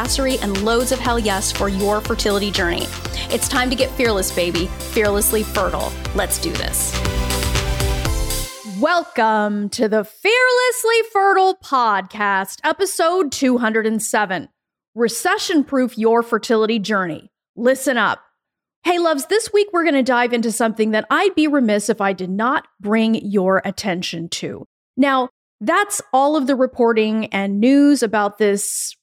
badassery, and loads of hell yes for your fertility journey. It's time to get fearless, baby, fearlessly fertile. Let's do this. Welcome to the Fearlessly Fertile Podcast, episode 207 Recession Proof Your Fertility Journey. Listen up. Hey, loves, this week we're going to dive into something that I'd be remiss if I did not bring your attention to. Now, that's all of the reporting and news about this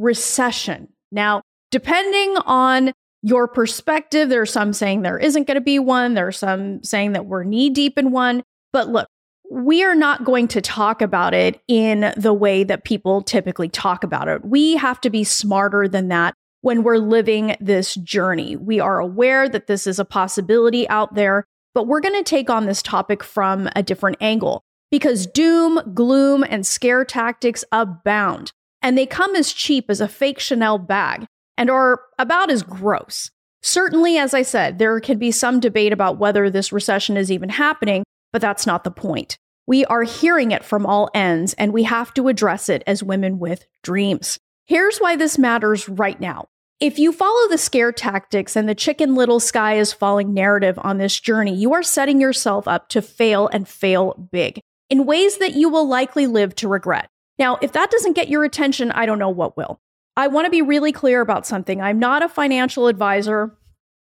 recession. Now, depending on your perspective, there are some saying there isn't going to be one, there are some saying that we're knee deep in one. But look, we are not going to talk about it in the way that people typically talk about it. We have to be smarter than that when we're living this journey. We are aware that this is a possibility out there, but we're going to take on this topic from a different angle because doom, gloom, and scare tactics abound, and they come as cheap as a fake Chanel bag and are about as gross. Certainly, as I said, there can be some debate about whether this recession is even happening, but that's not the point. We are hearing it from all ends, and we have to address it as women with dreams. Here's why this matters right now. If you follow the scare tactics and the chicken little sky is falling narrative on this journey, you are setting yourself up to fail and fail big in ways that you will likely live to regret. Now, if that doesn't get your attention, I don't know what will. I want to be really clear about something. I'm not a financial advisor,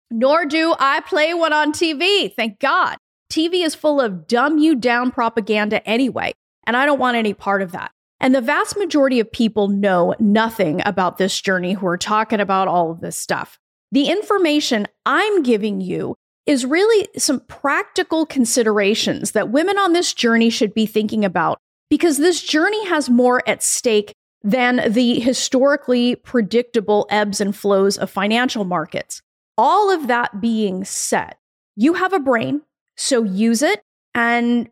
nor do I play one on TV. Thank God. TV is full of dumb you down propaganda anyway, and I don't want any part of that. And the vast majority of people know nothing about this journey who are talking about all of this stuff. The information I'm giving you is really some practical considerations that women on this journey should be thinking about because this journey has more at stake than the historically predictable ebbs and flows of financial markets. All of that being said, you have a brain so use it and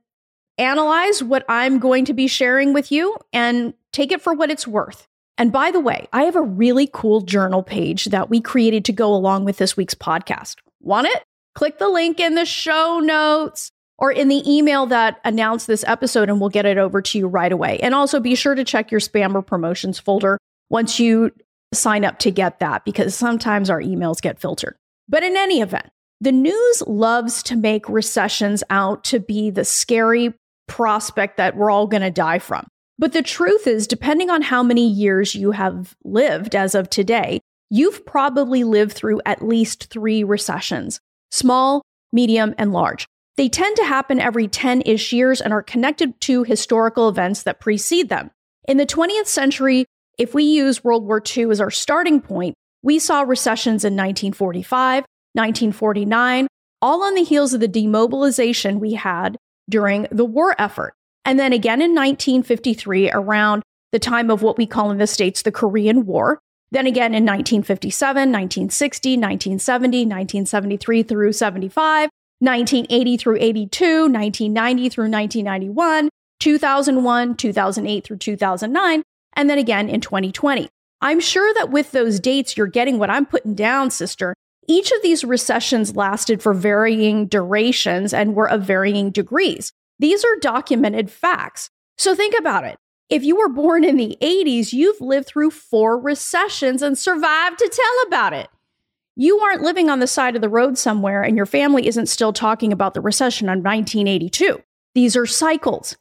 analyze what I'm going to be sharing with you and take it for what it's worth. And by the way, I have a really cool journal page that we created to go along with this week's podcast. Want it? Click the link in the show notes or in the email that announced this episode, and we'll get it over to you right away. And also be sure to check your spam or promotions folder once you sign up to get that, because sometimes our emails get filtered. But in any event, the news loves to make recessions out to be the scary prospect that we're all going to die from. But the truth is, depending on how many years you have lived as of today, you've probably lived through at least three recessions small, medium, and large. They tend to happen every 10 ish years and are connected to historical events that precede them. In the 20th century, if we use World War II as our starting point, we saw recessions in 1945, 1949, all on the heels of the demobilization we had during the war effort. And then again in 1953, around the time of what we call in the States the Korean War. Then again in 1957, 1960, 1970, 1973 through 75, 1980 through 82, 1990 through 1991, 2001, 2008 through 2009, and then again in 2020. I'm sure that with those dates, you're getting what I'm putting down, sister. Each of these recessions lasted for varying durations and were of varying degrees. These are documented facts. So think about it. If you were born in the 80s, you've lived through four recessions and survived to tell about it. You aren't living on the side of the road somewhere and your family isn't still talking about the recession of 1982. These are cycles.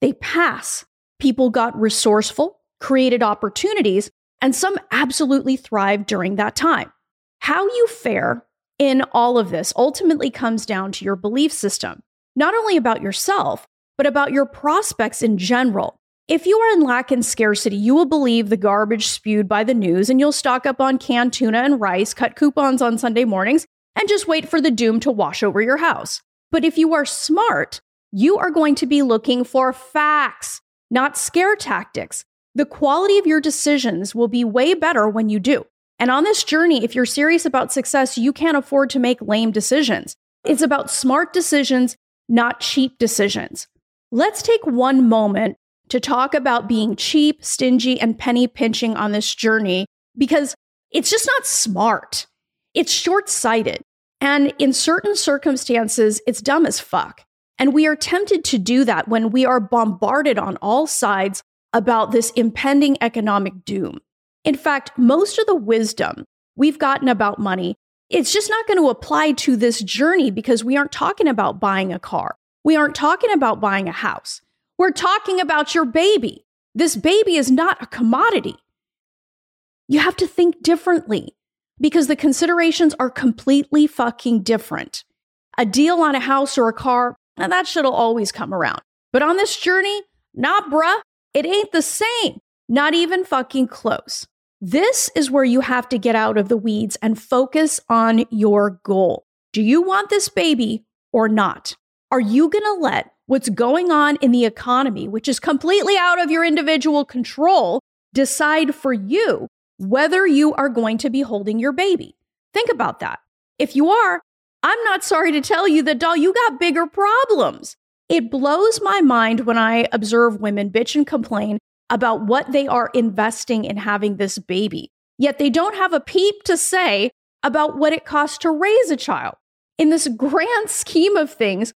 They pass. People got resourceful, created opportunities, and some absolutely thrived during that time. How you fare in all of this ultimately comes down to your belief system, not only about yourself, but about your prospects in general. If you are in lack and scarcity, you will believe the garbage spewed by the news and you'll stock up on canned tuna and rice, cut coupons on Sunday mornings, and just wait for the doom to wash over your house. But if you are smart, You are going to be looking for facts, not scare tactics. The quality of your decisions will be way better when you do. And on this journey, if you're serious about success, you can't afford to make lame decisions. It's about smart decisions, not cheap decisions. Let's take one moment to talk about being cheap, stingy, and penny pinching on this journey because it's just not smart. It's short sighted. And in certain circumstances, it's dumb as fuck. And we are tempted to do that when we are bombarded on all sides about this impending economic doom. In fact, most of the wisdom we've gotten about money, it's just not going to apply to this journey because we aren't talking about buying a car. We aren't talking about buying a house. We're talking about your baby. This baby is not a commodity. You have to think differently because the considerations are completely fucking different. A deal on a house or a car, now that shit'll always come around. But on this journey, nah, bruh, it ain't the same. Not even fucking close. This is where you have to get out of the weeds and focus on your goal. Do you want this baby or not? Are you going to let what's going on in the economy, which is completely out of your individual control, decide for you whether you are going to be holding your baby. Think about that. If you are, I'm not sorry to tell you that, doll, you got bigger problems. It blows my mind when I observe women bitch and complain about what they are investing in having this baby, yet they don't have a peep to say about what it costs to raise a child. In this grand scheme of things,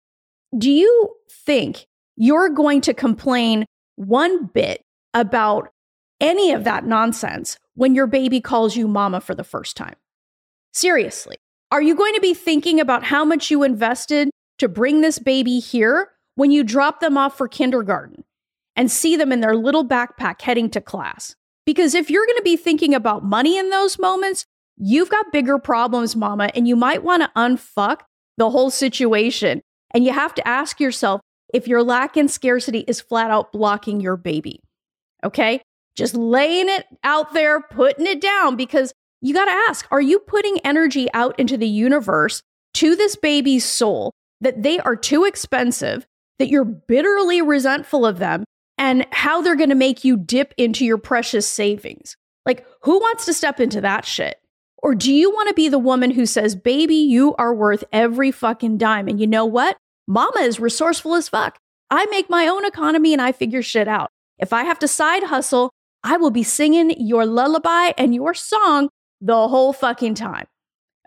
do you think you're going to complain one bit about any of that nonsense when your baby calls you mama for the first time? Seriously, are you going to be thinking about how much you invested to bring this baby here when you drop them off for kindergarten and see them in their little backpack heading to class? Because if you're going to be thinking about money in those moments, you've got bigger problems, mama, and you might want to unfuck the whole situation and you have to ask yourself if your lack in scarcity is flat out blocking your baby. Okay? Just laying it out there, putting it down, because you got to ask are you putting energy out into the universe to this baby's soul that they are too expensive, that you're bitterly resentful of them, and how they're going to make you dip into your precious savings? Like, who wants to step into that shit? Or do you want to be the woman who says, baby, you are worth every fucking dime? And you know what? Mama is resourceful as fuck. I make my own economy and I figure shit out. If I have to side hustle, I will be singing your lullaby and your song the whole fucking time.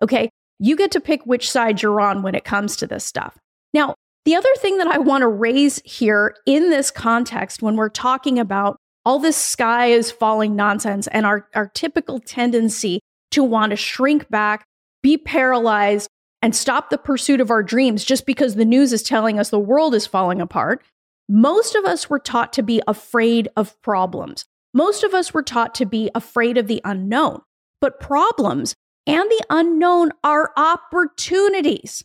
Okay. You get to pick which side you're on when it comes to this stuff. Now, the other thing that I want to raise here in this context when we're talking about all this sky is falling nonsense and our, our typical tendency to want to shrink back, be paralyzed, and stop the pursuit of our dreams just because the news is telling us the world is falling apart. Most of us were taught to be afraid of problems. Most of us were taught to be afraid of the unknown. But problems and the unknown are opportunities.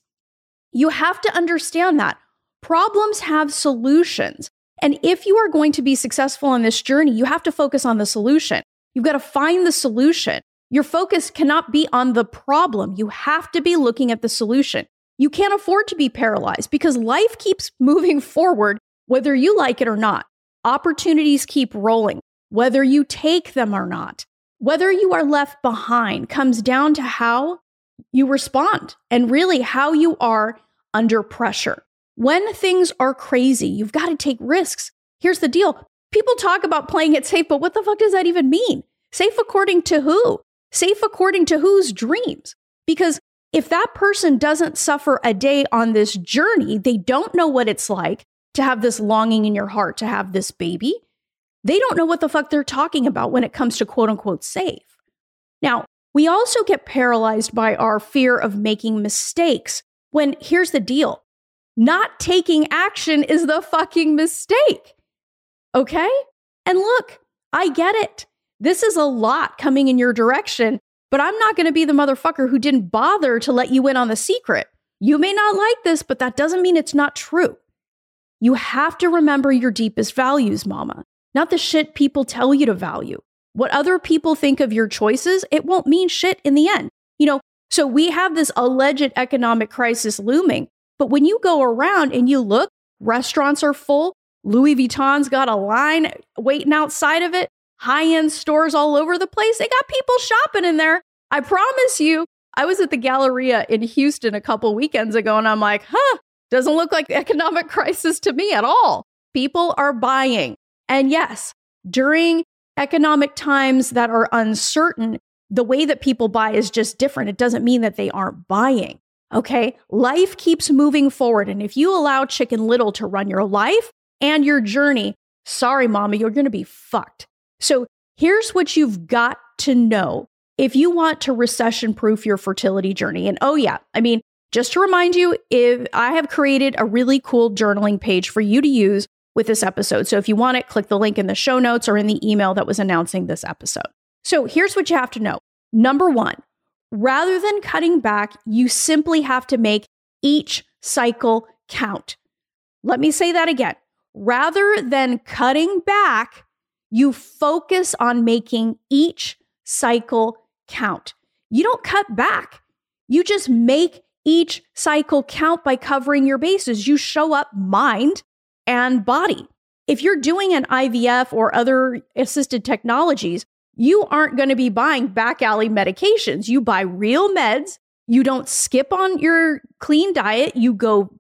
You have to understand that. Problems have solutions. And if you are going to be successful on this journey, you have to focus on the solution. You've got to find the solution. Your focus cannot be on the problem. You have to be looking at the solution. You can't afford to be paralyzed because life keeps moving forward, whether you like it or not. Opportunities keep rolling, whether you take them or not. Whether you are left behind comes down to how you respond and really how you are under pressure. When things are crazy, you've got to take risks. Here's the deal people talk about playing it safe, but what the fuck does that even mean? Safe according to who? Safe according to whose dreams? Because if that person doesn't suffer a day on this journey, they don't know what it's like to have this longing in your heart to have this baby. They don't know what the fuck they're talking about when it comes to quote unquote safe. Now, we also get paralyzed by our fear of making mistakes when here's the deal not taking action is the fucking mistake. Okay? And look, I get it. This is a lot coming in your direction, but I'm not going to be the motherfucker who didn't bother to let you in on the secret. You may not like this, but that doesn't mean it's not true. You have to remember your deepest values, mama, not the shit people tell you to value. What other people think of your choices, it won't mean shit in the end. You know, so we have this alleged economic crisis looming, but when you go around and you look, Restaurants are full. Louis Vuitton's got a line waiting outside of it. High end stores all over the place. They got people shopping in there. I promise you, I was at the Galleria in Houston a couple weekends ago and I'm like, huh, doesn't look like economic crisis to me at all. People are buying. And yes, during economic times that are uncertain, the way that people buy is just different. It doesn't mean that they aren't buying. Okay. Life keeps moving forward. And if you allow Chicken Little to run your life and your journey, sorry, mama, you're going to be fucked. So here's what you've got to know if you want to recession proof your fertility journey. And oh, yeah, I mean, just to remind you, if I have created a really cool journaling page for you to use with this episode. So if you want it, click the link in the show notes or in the email that was announcing this episode. So here's what you have to know. Number one, rather than cutting back, you simply have to make each cycle count. Let me say that again. Rather than cutting back, you focus on making each cycle count. You don't cut back, you just make each cycle count by covering your bases. You show up mind and body. If you're doing an IVF or other assisted technologies, you aren't going to be buying back alley medications. You buy real meds. You don't skip on your clean diet. You go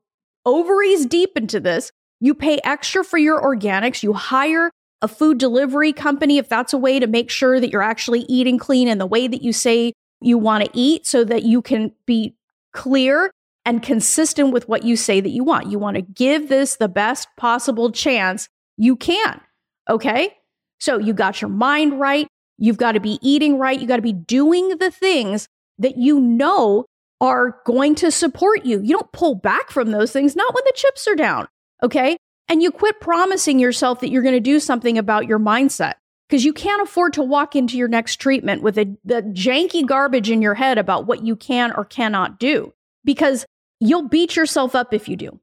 ovaries deep into this. You pay extra for your organics. You hire a food delivery company if that's a way to make sure that you're actually eating clean in the way that you say you want to eat so that you can be clear and consistent with what you say that you want. You want to give this the best possible chance you can. Okay. So you got your mind right. You've got to be eating right. You got to be doing the things that you know are going to support you. You don't pull back from those things, not when the chips are down. Okay. And you quit promising yourself that you're going to do something about your mindset because you can't afford to walk into your next treatment with a, the janky garbage in your head about what you can or cannot do because you'll beat yourself up if you do.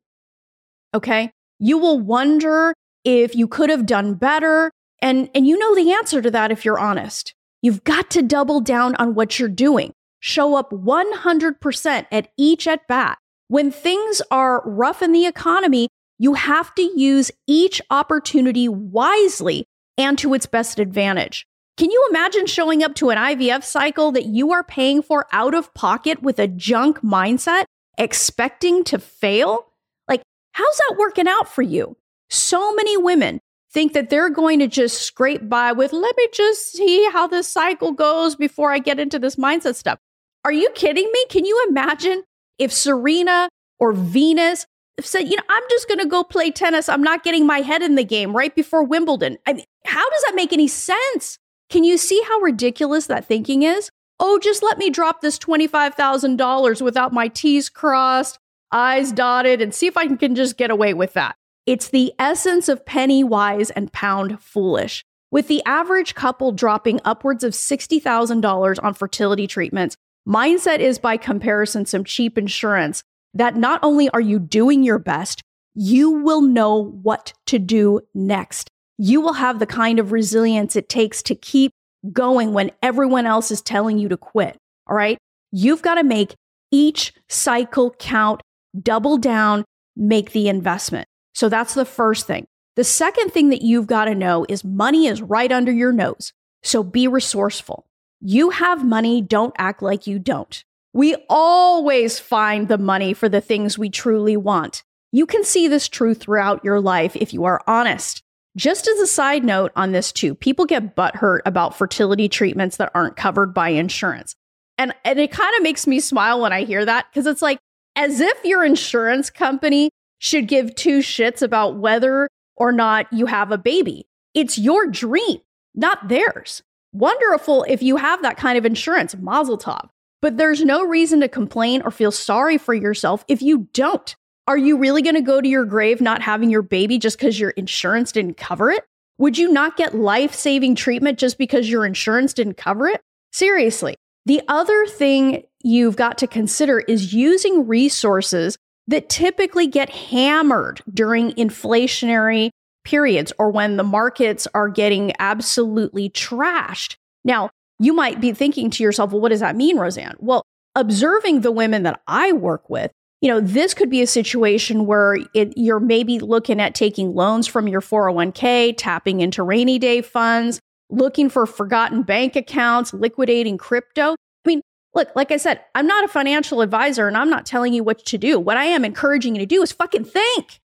Okay. You will wonder if you could have done better. And, and you know the answer to that if you're honest. You've got to double down on what you're doing. Show up 100% at each at bat. When things are rough in the economy, you have to use each opportunity wisely and to its best advantage. Can you imagine showing up to an IVF cycle that you are paying for out of pocket with a junk mindset, expecting to fail? Like, how's that working out for you? So many women think that they're going to just scrape by with, let me just see how this cycle goes before I get into this mindset stuff. Are you kidding me? Can you imagine if Serena or Venus said, you know, I'm just going to go play tennis. I'm not getting my head in the game right before Wimbledon. I mean, how does that make any sense? Can you see how ridiculous that thinking is? Oh, just let me drop this $25,000 without my T's crossed, I's dotted, and see if I can just get away with that. It's the essence of penny wise and pound foolish. With the average couple dropping upwards of $60,000 on fertility treatments, mindset is by comparison some cheap insurance that not only are you doing your best, you will know what to do next. You will have the kind of resilience it takes to keep going when everyone else is telling you to quit. All right. You've got to make each cycle count, double down, make the investment. So that's the first thing. The second thing that you've got to know is money is right under your nose. So be resourceful. You have money, don't act like you don't. We always find the money for the things we truly want. You can see this truth throughout your life if you are honest. Just as a side note on this, too, people get butthurt about fertility treatments that aren't covered by insurance. And, and it kind of makes me smile when I hear that because it's like as if your insurance company should give two shits about whether or not you have a baby. It's your dream, not theirs. Wonderful if you have that kind of insurance, mazel tov. But there's no reason to complain or feel sorry for yourself if you don't. Are you really going to go to your grave not having your baby just because your insurance didn't cover it? Would you not get life saving treatment just because your insurance didn't cover it? Seriously. The other thing you've got to consider is using resources that typically get hammered during inflationary periods or when the markets are getting absolutely trashed. Now, you might be thinking to yourself, well, what does that mean, Roseanne? Well, observing the women that I work with, you know, this could be a situation where it, you're maybe looking at taking loans from your 401k, tapping into rainy day funds, looking for forgotten bank accounts, liquidating crypto. I mean, look, like I said, I'm not a financial advisor and I'm not telling you what to do. What I am encouraging you to do is fucking think.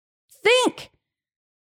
Think.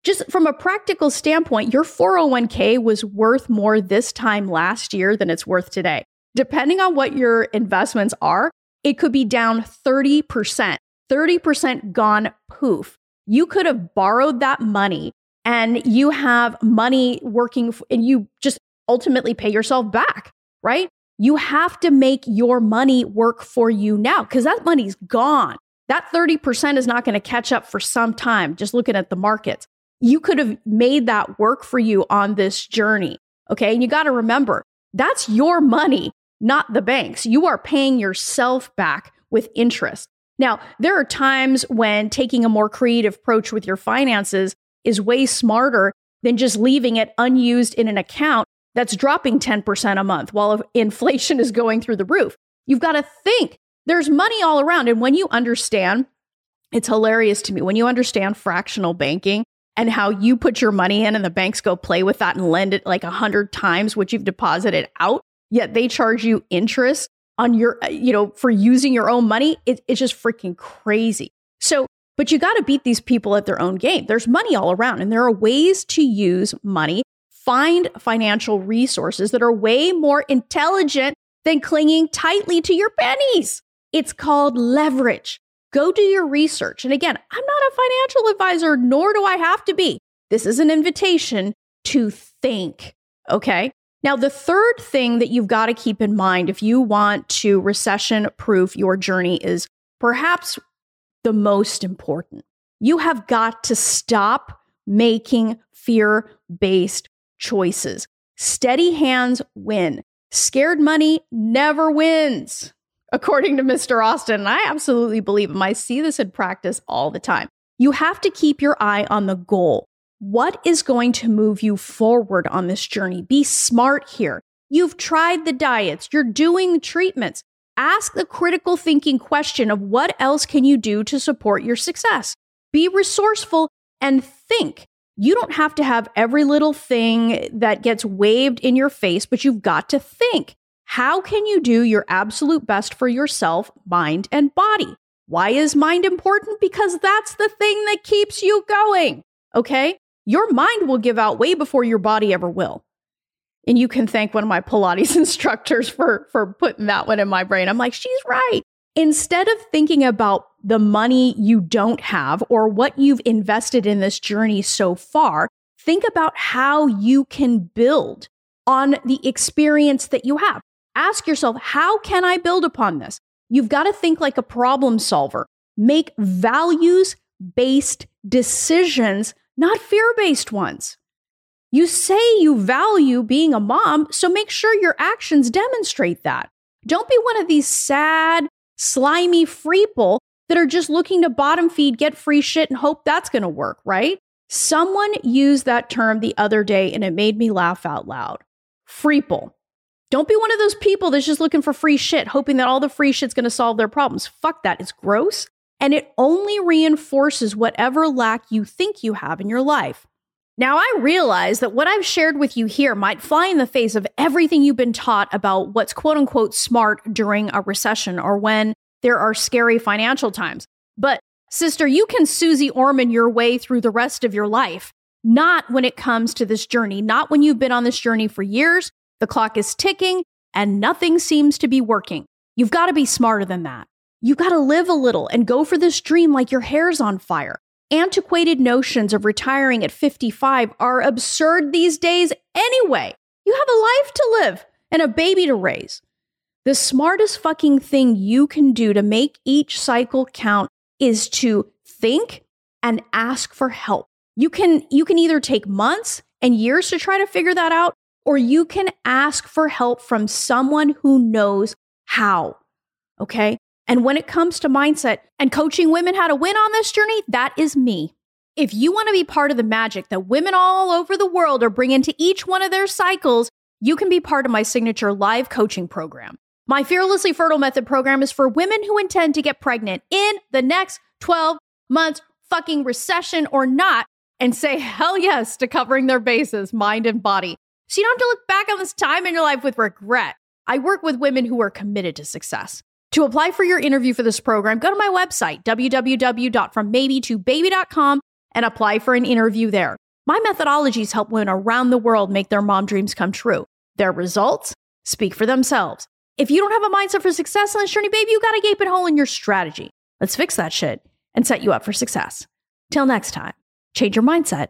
Just from a practical standpoint, your 401k was worth more this time last year than it's worth today. Depending on what your investments are, it could be down 30%, 30% gone poof. You could have borrowed that money and you have money working and you just ultimately pay yourself back, right? You have to make your money work for you now because that money's gone. That 30% is not going to catch up for some time, just looking at the markets. You could have made that work for you on this journey. Okay. And you got to remember that's your money not the banks. You are paying yourself back with interest. Now, there are times when taking a more creative approach with your finances is way smarter than just leaving it unused in an account that's dropping 10% a month while inflation is going through the roof. You've got to think there's money all around. And when you understand, it's hilarious to me when you understand fractional banking and how you put your money in and the banks go play with that and lend it like a hundred times what you've deposited out yet they charge you interest on your, uh, you know, for using your own money. It, it's just freaking crazy. So, but you got to beat these people at their own game. There's money all around, and there are ways to use money. Find financial resources that are way more intelligent than clinging tightly to your pennies. It's called leverage. Go do your research. And again, I'm not a financial advisor, nor do I have to be. This is an invitation to think. Okay. Now, the third thing that you've got to keep in mind if you want to recession proof your journey is perhaps the most important. You have got to stop making fear based choices. Steady hands win. Scared money never wins, according to Mr. Austin. And I absolutely believe him. I see this in practice all the time. You have to keep your eye on the goal. What is going to move you forward on this journey? Be smart here. You've tried the diets, you're doing treatments. Ask the critical thinking question of what else can you do to support your success? Be resourceful and think. You don't have to have every little thing that gets waved in your face, but you've got to think. How can you do your absolute best for yourself, mind, and body? Why is mind important? Because that's the thing that keeps you going. Okay? your mind will give out way before your body ever will. And you can thank one of my Pilates instructors for, for putting that one in my brain. I'm like, she's right. Instead of thinking about the money you don't have or what you've invested in this journey so far, think about how you can build on the experience that you have. Ask yourself, how can I build upon this? You've got to think like a problem solver. Make values based decisions not fear based ones. You say you value being a mom, so make sure your actions demonstrate that. Don't be one of these sad, slimy freeple that are just looking to bottom feed, get free shit, and hope that's going to work, right? Someone used that term the other day and it made me laugh out loud. Freeple. Don't be one of those people that's just looking for free shit, hoping that all the free shit's going to solve their problems. Fuck that. It's gross and it only reinforces whatever lack you think you have in your life. Now, I realize that what I've shared with you here might fly in the face of everything you've been taught about what's quote unquote smart during a recession or when there are scary financial times. But, sister, you can Suze Orman your way through the rest of your life, not when it comes to this journey, not when you've been on this journey for years, the clock is ticking, and nothing seems to be working. You've got to be smarter than that. You've got to live a little and go for this dream like your hair's on fire. Antiquated notions of retiring at 55 are absurd these days anyway. You have a life to live and a baby to raise. The smartest fucking thing you can do to make each cycle count is to think and ask for help. You can you can either take months and years to try to figure that out or you can ask for help from someone who knows how. Okay? And when it comes to mindset and coaching women how to win on this journey, that is me. If you want to be part of the magic that women all over the world are bringing to each one of their cycles, you can be part of my signature live coaching program. My Fearlessly Fertile Method program is for women who intend to get pregnant in the next 12 months, fucking recession or not, and say hell yes to covering their bases, mind and body. So you don't have to look back on this time in your life with regret. I work with women who are committed to success. To apply for your interview for this program, go to my website, www.frombaby2baby.com, and apply for an interview there. My methodologies help women around the world make their mom dreams come true. Their results speak for themselves. If you don't have a mindset for success on this journey, baby, you got a gaping hole in your strategy. Let's fix that shit and set you up for success. Till next time, change your mindset,